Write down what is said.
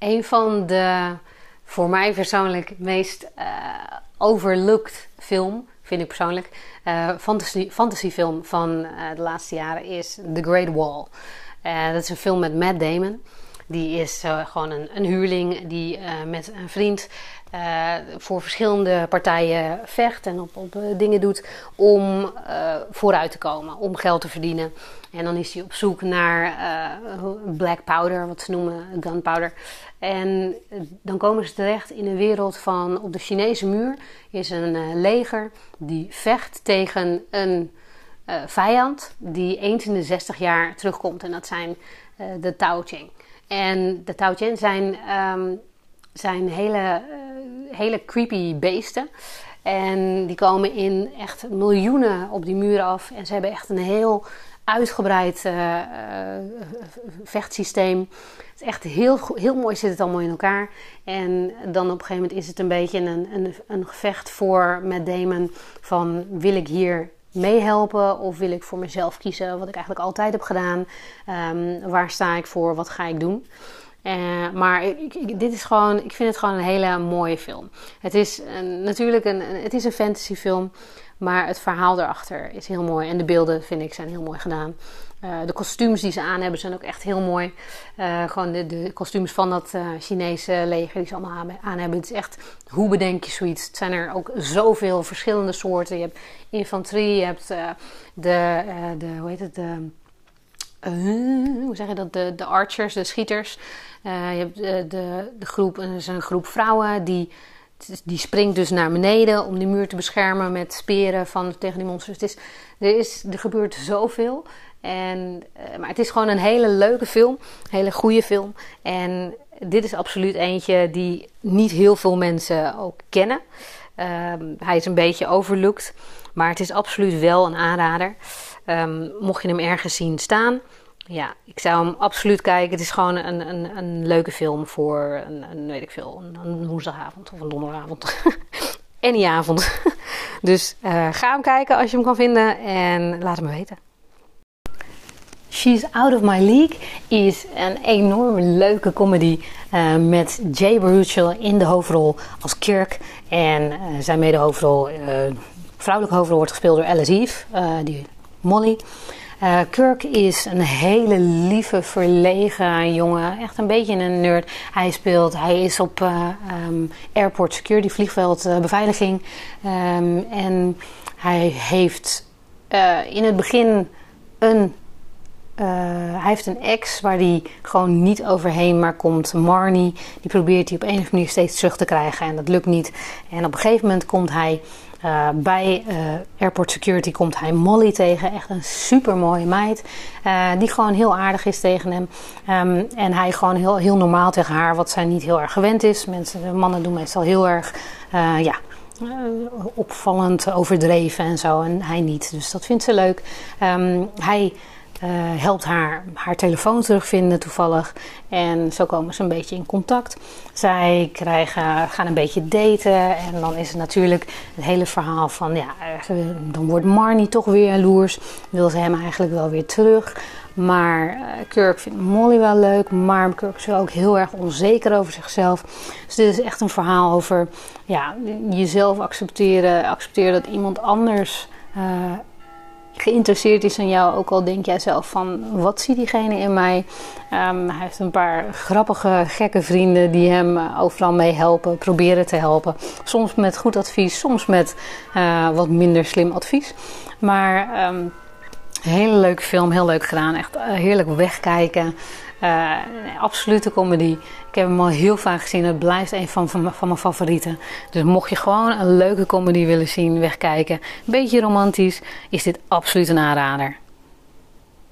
een van de voor mij persoonlijk meest uh, overlooked film, vind ik persoonlijk, uh, fantasy, fantasyfilm van de laatste jaren is The Great Wall. dat is een film met Matt Damon. Die is gewoon een, een huurling die met een vriend uh, voor verschillende partijen vecht en op, op dingen doet om vooruit te komen, om geld te verdienen. En dan is hij op zoek naar black powder, wat ze noemen gunpowder. En dan komen ze terecht in een wereld van op de Chinese muur is een leger die vecht tegen een vijand die eens in de 60 jaar terugkomt. En dat zijn de Tao. En de Tao Ching zijn um, zijn hele, uh, hele creepy beesten. En die komen in echt miljoenen op die muren af. En ze hebben echt een heel uitgebreid uh, uh, vechtsysteem. Het is echt heel, heel mooi zit het allemaal in elkaar. En dan op een gegeven moment is het een beetje een, een, een gevecht voor met Damon. Van wil ik hier meehelpen of wil ik voor mezelf kiezen? Wat ik eigenlijk altijd heb gedaan. Um, waar sta ik voor? Wat ga ik doen? Uh, maar ik, dit is gewoon, ik vind het gewoon een hele mooie film. Het is natuurlijk een, het is een fantasyfilm, maar het verhaal erachter is heel mooi. En de beelden, vind ik, zijn heel mooi gedaan. Uh, de kostuums die ze aan hebben zijn ook echt heel mooi. Uh, gewoon de, de kostuums van dat Chinese leger die ze allemaal aan, hebben. Het is echt, hoe bedenk je zoiets? Het zijn er ook zoveel verschillende soorten. Je hebt infanterie, je hebt de, de, hoe heet het, de uh, hoe zeg je dat, de, de archers, de schieters. Uh, je hebt de, de, de groep, is een groep vrouwen die, die springt dus naar beneden om die muur te beschermen met speren van, tegen die monsters. Het is, er, is, er gebeurt zoveel. En, maar het is gewoon een hele leuke film, hele goede film. En dit is absoluut eentje die niet heel veel mensen ook kennen. Ehm, hij is een beetje overlooked, maar het is absoluut wel een aanrader. Um, mocht je hem ergens zien staan, ja, ik zou hem absoluut kijken. Het is gewoon een, een, een leuke film voor een, een weet ik veel, een, woensdagavond of een donderdagavond. Any avond. dus uh, ga hem kijken als je hem kan vinden en laat me weten. She's Out of My League is een enorm leuke comedy uh, met Jay Baruchel in de hoofdrol als Kirk. En uh, zijn mede-hoofdrol, uh, vrouwelijke hoofdrol, wordt gespeeld door Alice Eve, die Molly. Uh, Kirk is een hele lieve, verlegen jongen. Echt een beetje een nerd. Hij speelt, hij is op uh, um, airport security, vliegveld uh, beveiliging. Um, en hij heeft in het begin een uh, hij heeft een ex waar hij gewoon niet overheen maar komt. Marnie, die probeert hij op andere manier steeds terug te krijgen en dat lukt niet. En op een gegeven moment komt hij uh, bij uh, Airport Security komt hij Molly tegen. Echt een super mooie meid. Die gewoon heel aardig is tegen hem. Um, en hij gewoon heel, heel normaal tegen haar, wat zij niet heel erg gewend is. Mensen, mannen doen meestal heel erg, ja, opvallend overdreven en zo. En hij niet. Dus dat vindt ze leuk. Um, hij uh, helpt haar haar telefoon terugvinden toevallig. En zo komen ze een beetje in contact. Zij krijgen, gaan een beetje daten. En dan is het natuurlijk het hele verhaal van... Ja, eh, dan wordt Marnie toch weer jaloers. Wil ze hem eigenlijk wel weer terug. Maar uh, Kirk vindt Molly wel leuk. Maar Kirk is ook heel erg onzeker over zichzelf. Dus dit is echt een verhaal over ja, jezelf accepteren. Accepteren dat iemand anders... geïnteresseerd is in jou, ook al denk jij zelf van wat ziet diegene in mij. Um, hij heeft een paar grappige, gekke vrienden die hem uh, overal mee helpen, proberen te helpen. Soms met goed advies, soms met uh, wat minder slim advies. Maar um, hele leuke film, heel leuk gedaan. Echt uh, heerlijk wegkijken. Uh, absolute comedy. Ik heb hem al heel vaak gezien. Het blijft een van, van, van, mijn favorieten. Dus mocht je gewoon een leuke comedy willen zien, wegkijken. Een beetje romantisch, is dit absoluut een aanrader.